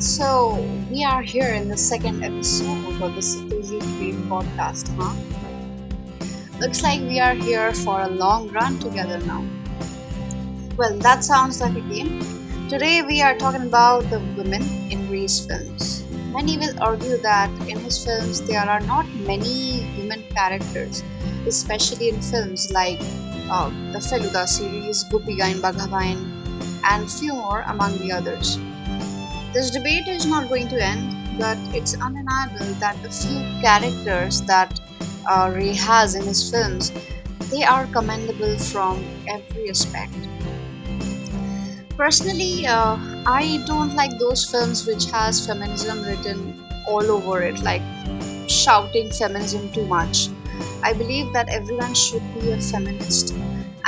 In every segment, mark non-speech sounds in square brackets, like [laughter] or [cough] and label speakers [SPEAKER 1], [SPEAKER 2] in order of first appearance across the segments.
[SPEAKER 1] So, we are here in the second episode of the Satyajit Dream podcast, huh? Looks like we are here for a long run together now. Well, that sounds like a game. Today, we are talking about the women in Ray's films. Many will argue that in his films there are not many women characters, especially in films like uh, the Feluda series, Goopy Gyne Bagha Byne, and few more among the others. This debate is not going to end, but it's undeniable that the few characters that uh, Ray has in his films, they are commendable from every aspect. Personally, uh, I don't like those films which has feminism written all over it, like shouting feminism too much. I believe that everyone should be a feminist,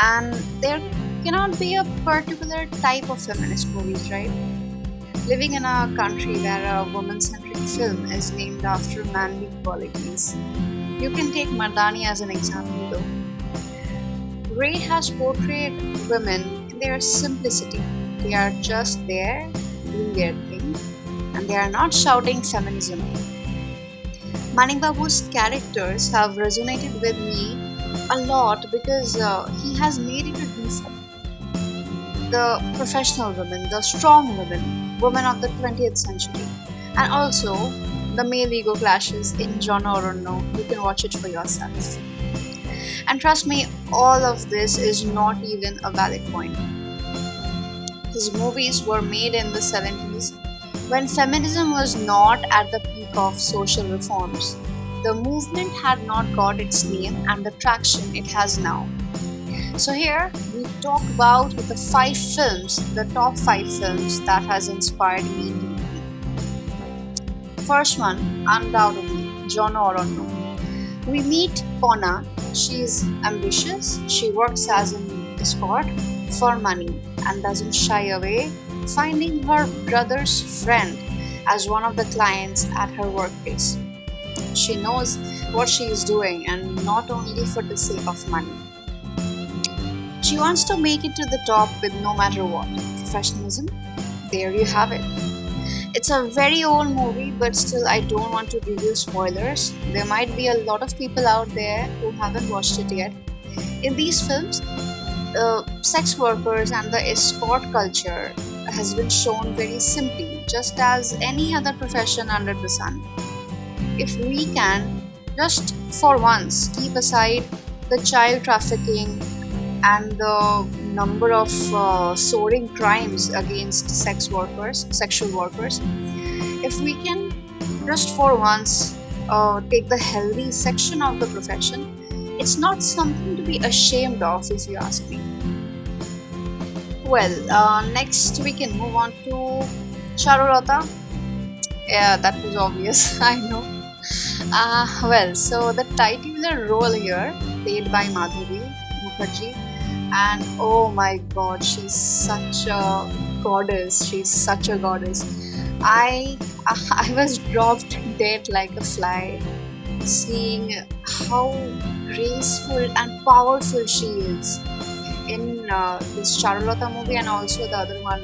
[SPEAKER 1] and there cannot be a particular type of feminist movies, right? Living in a country where a woman centric film is named after manly qualities. You can take Mardani as an example though. Ray has portrayed women in their simplicity. They are just there, doing their thing, and they are not shouting feminism. Manik Babu's characters have resonated with me a lot because uh, he has made it a default the professional women, the strong women, women of the 20th century, and also the male ego clashes in Jana Aranya. You can watch it for yourself. And trust me, all of this is not even a valid point. His movies were made in the 70s when feminism was not at the peak of social reforms. The movement had not got its name and the traction it has now. So here we talk about the five films, the top five films that has inspired me deeply. First one, undoubtedly, Jana Aranya. We meet Pona. She is ambitious. She works as an escort for money and doesn't shy away finding her brother's friend as one of the clients at her workplace. She knows what she is doing and not only for the sake of money. She wants to make it to the top with no matter what. Professionalism? There you have it. It's a very old movie, but still, I don't want to give you spoilers. There might be a lot of people out there who haven't watched it yet. In these films, uh, sex workers and the escort culture has been shown very simply, just as any other profession under the sun. If we can, just for once, keep aside the child trafficking and the number of uh, soaring crimes against sex workers, sexual workers, if we can just for once uh, take the healthy section of the profession, it's not something to be ashamed of, if you ask me. Well, uh, next we can move on to Charulata. Yeah, that was obvious, [laughs] I know. Uh, well, so the titular role here, played by Madhabi Mukherjee, and oh my god, she's such a goddess. She's such a goddess. I [laughs] I was dropped dead like a fly, seeing how graceful and powerful she is in uh, this Charulata movie and also the other one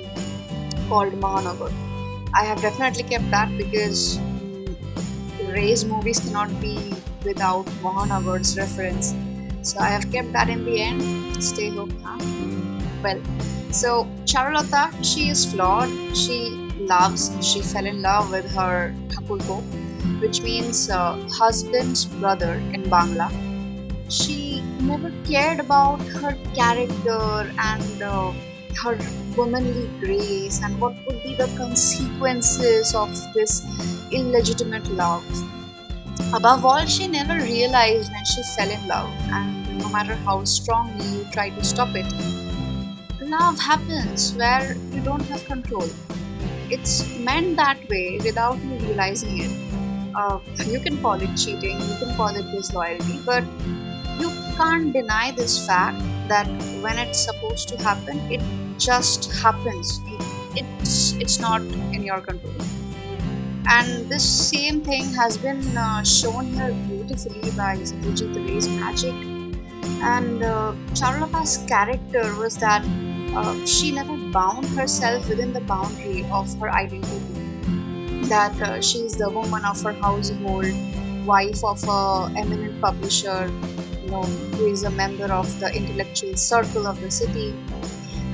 [SPEAKER 1] called Mahanagar. I have definitely kept that because mm, Ray's movies cannot be without Mahanagar's reference. So I have kept that in the end. Stay huh? Well, so Charulata, she is flawed. She loves, she fell in love with her Thakurpo, which means uh, husband's brother in Bangla. She never cared about her character and uh, her womanly grace and what would be the consequences of this illegitimate love. Above all, she never realized when she fell in love, and no matter how strongly you try to stop it, love happens where you don't have control. It's meant that way without you realizing it. Uh, you can call it cheating, you can call it disloyalty, but you can't deny this fact that when it's supposed to happen, it just happens. It's it's not in your control. And this same thing has been uh, shown here beautifully by Satyajit Ray's magic. And uh, Charulata's character was that uh, she never bound herself within the boundary of her identity. that uh, is the woman of her household, wife of a eminent publisher, you know, who is a member of the intellectual circle of the city.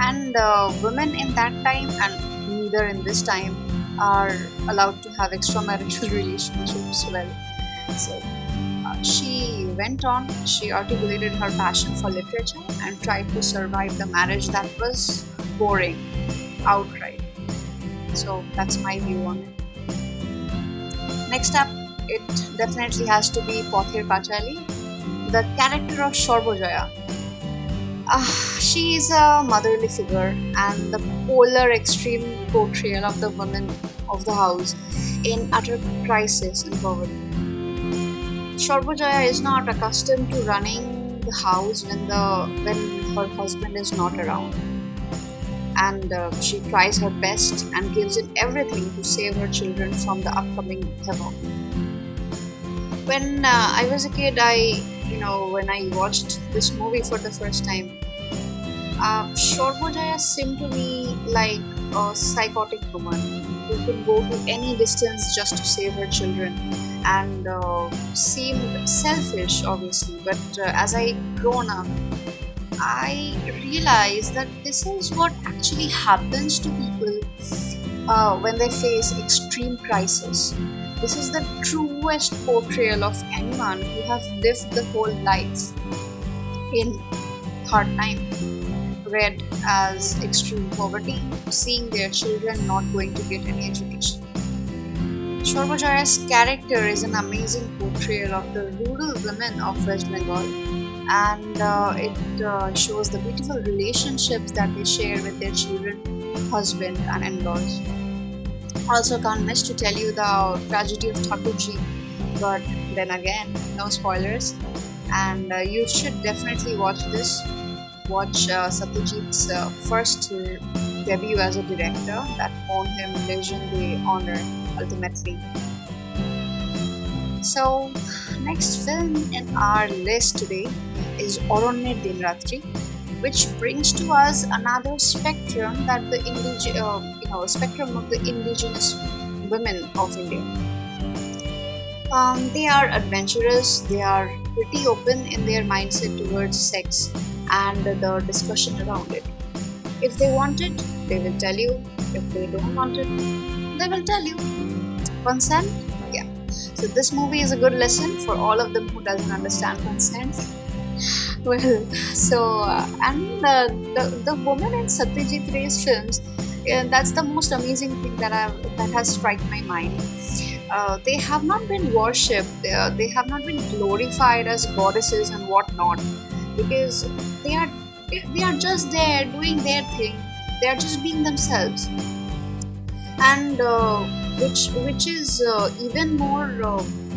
[SPEAKER 1] And uh, women in that time, and neither in this time, are allowed to have extramarital [laughs] relationships. Well, so she went on. She articulated her passion for literature and tried to survive the marriage that was boring outright. So that's my view on it. Next up, it definitely has to be Pather Panchali, the character of Shorbojaya. Uh, she is a motherly figure and the polar extreme portrayal of the woman of the house in utter crisis and poverty. Shorbojaya is not accustomed to running the house when the when her husband is not around and uh, she tries her best and gives in everything to save her children from the upcoming havoc. When uh, I was a kid, I, you know, when I watched this movie for the first time, uh, seemed to me like a psychotic woman who could go to any distance just to save her children and uh, seemed selfish, obviously. But uh, as I grown up, I realized that this is what actually happens to people uh, when they face extreme crisis. This is the truest portrayal of anyone who have lived the whole life in hard time, read as extreme poverty, seeing their children not going to get any education. Shorbajaya's character is an amazing portrayal of the rural women of West Bengal and uh, it uh, shows the beautiful relationships that they share with their children, husband, and in-laws. Also, can't miss to tell you the tragedy of Thakurji, but then again, no spoilers, and uh, you should definitely watch this. Watch uh, Satyajit's uh, first debut as a director that won him legendary honor ultimately. So, next film in our list today is Oronne Dinratri, which brings to us another spectrum that the indige- uh, you know spectrum of the indigenous women of India. Um, they are adventurous. They are pretty open in their mindset towards sex and the discussion around it. If they want it, they will tell you. If they don't want it, they will tell you. Consent? Yeah. So this movie is a good lesson for all of them who doesn't understand consent [laughs] well, so uh, and the, the the woman in Satyajit Ray's films, uh, that's the most amazing thing that I that has struck my mind. Uh, they have not been worshipped. They, uh, they have not been glorified as goddesses and whatnot, because they are they, are just there doing their thing. They are just being themselves, and uh, which which is uh, even more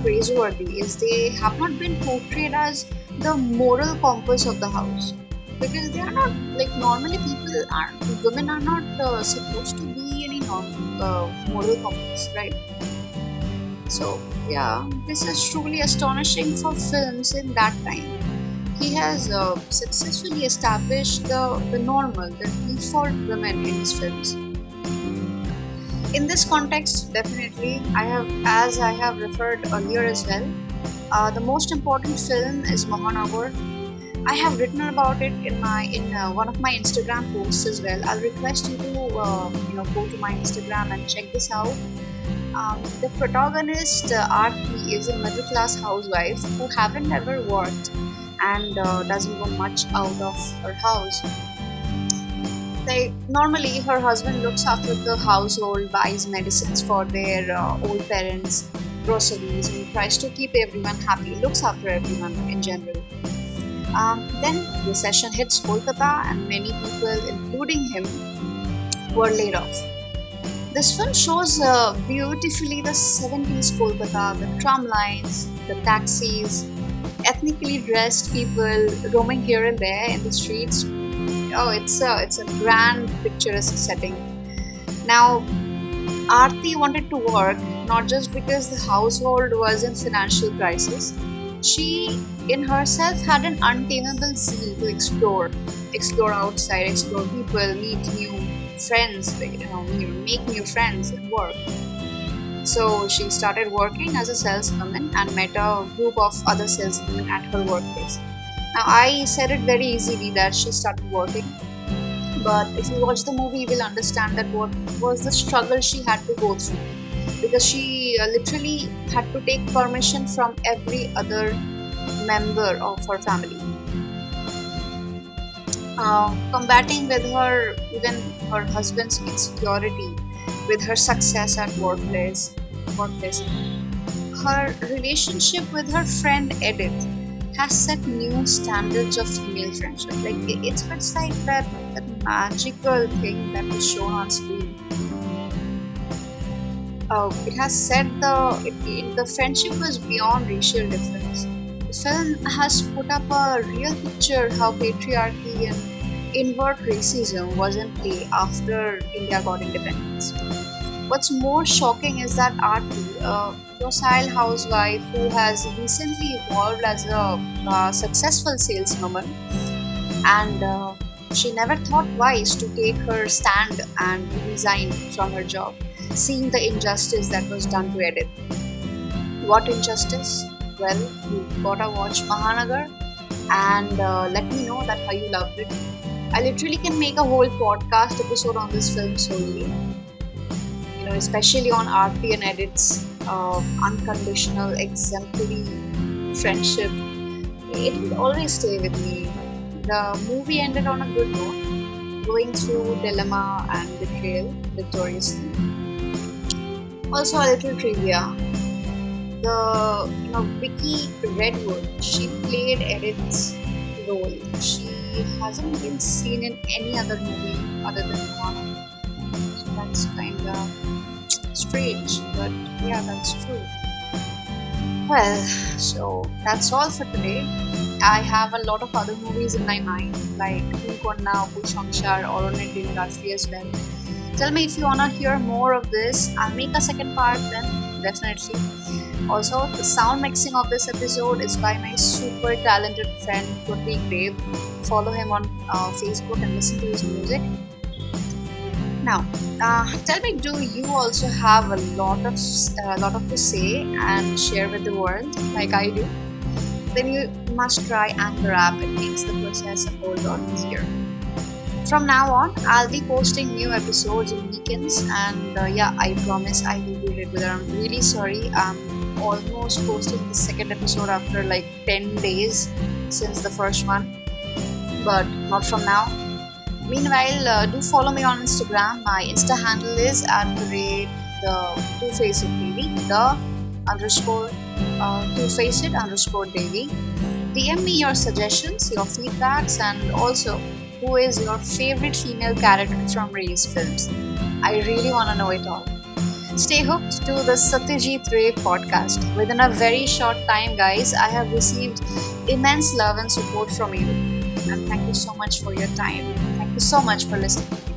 [SPEAKER 1] praiseworthy is they have not been portrayed as the moral compass of the house. Because they are not like normally people are women are not uh, supposed to be any uh, moral compass right? So yeah this is truly astonishing for films in that time he has uh, successfully established the, the normal the default women in his films in this context definitely i have as i have referred earlier as well uh, the most important film is Mahanagar. I have written about it in my in uh, one of my Instagram posts as well. I'll request you to uh, you know go to my Instagram and check this out. Um, the protagonist uh, is a middle class housewife who haven't ever worked and uh, doesn't go much out of her house. Like normally, her husband looks after the household, buys medicines for their uh, old parents, groceries and tries to keep everyone happy, looks after everyone in general. Um, then recession hits Kolkata, and many people, including him, were laid off. This film shows uh, beautifully the 70s Kolkata, the tram lines, the taxis, ethnically dressed people roaming here and there in the streets. Oh, it's a, it's a grand picturesque setting. Now, Aarti wanted to work not just because the household was in financial crisis. She, in herself, had an untamable zeal to explore, explore outside, explore people, meet new friends, you know, make new friends and work. So she started working as a saleswoman and met a group of other saleswomen at her workplace. Now, I said it very easily that she started working, but if you watch the movie, you will understand that what was the struggle she had to go through because she uh, literally had to take permission from every other member of her family. Uh, combating with her even her husband's insecurity with her success at workplace workplace. Her relationship with her friend edith has set new standards of female friendship. Like it- it's it's like that, that magical thing that was shown on screen. Uh, it has set the it- the friendship was beyond racial difference. The film has put up a real picture how patriarchy and invert racism was in play after India got independence. What's more shocking is that Aarti, a docile housewife who has recently evolved as a successful saleswoman, and uh, she never thought twice to take her stand and resign from her job seeing the injustice that was done to Edith. What injustice? Well, you gotta watch Mahanagar and uh, let me know that how you loved it. I literally can make a whole podcast episode on this film solely. You know, especially on Aarti and Edith's uh, unconditional, exemplary friendship. It will always stay with me. The movie ended on a good note, going through dilemma and betrayal victoriously. Also, a little trivia. The you know Vicky Redwood, she played Edith's role. She hasn't been seen in any other movie other than one. So that's kind of strange, but yeah, that's true. Well, so that's all for today. I have a lot of other movies in my mind, like Konna, Pushangshar, or Aranyer Din Ratri as well. Tell me if you wanna hear more of this. I'll make a second part then, definitely. Also, the sound mixing of this episode is by my super talented friend Purvi Grave. Follow him on uh, Facebook and listen to his music. Now, uh, tell me, do you also have a lot of a lot of to say and share with the world like I do? Then you must try Anchor app. It makes the process a whole lot easier from now on i'll be posting new episodes in weekends and uh, yeah i promise i will be regular. I'm really sorry. I'm almost posting the second episode after like 10 days since the first one but not from now. Meanwhile uh, do follow me on instagram. My insta handle is at the the two face it the underscore uh, two face it underscore devi dm me your suggestions your feedbacks and also who is your favorite female character from Ray's films? I really want to know it all. Stay hooked to the Satyajit Ray podcast. Within a very short time, guys, I have received immense love and support from you. And thank you so much for your time. Thank you so much for listening.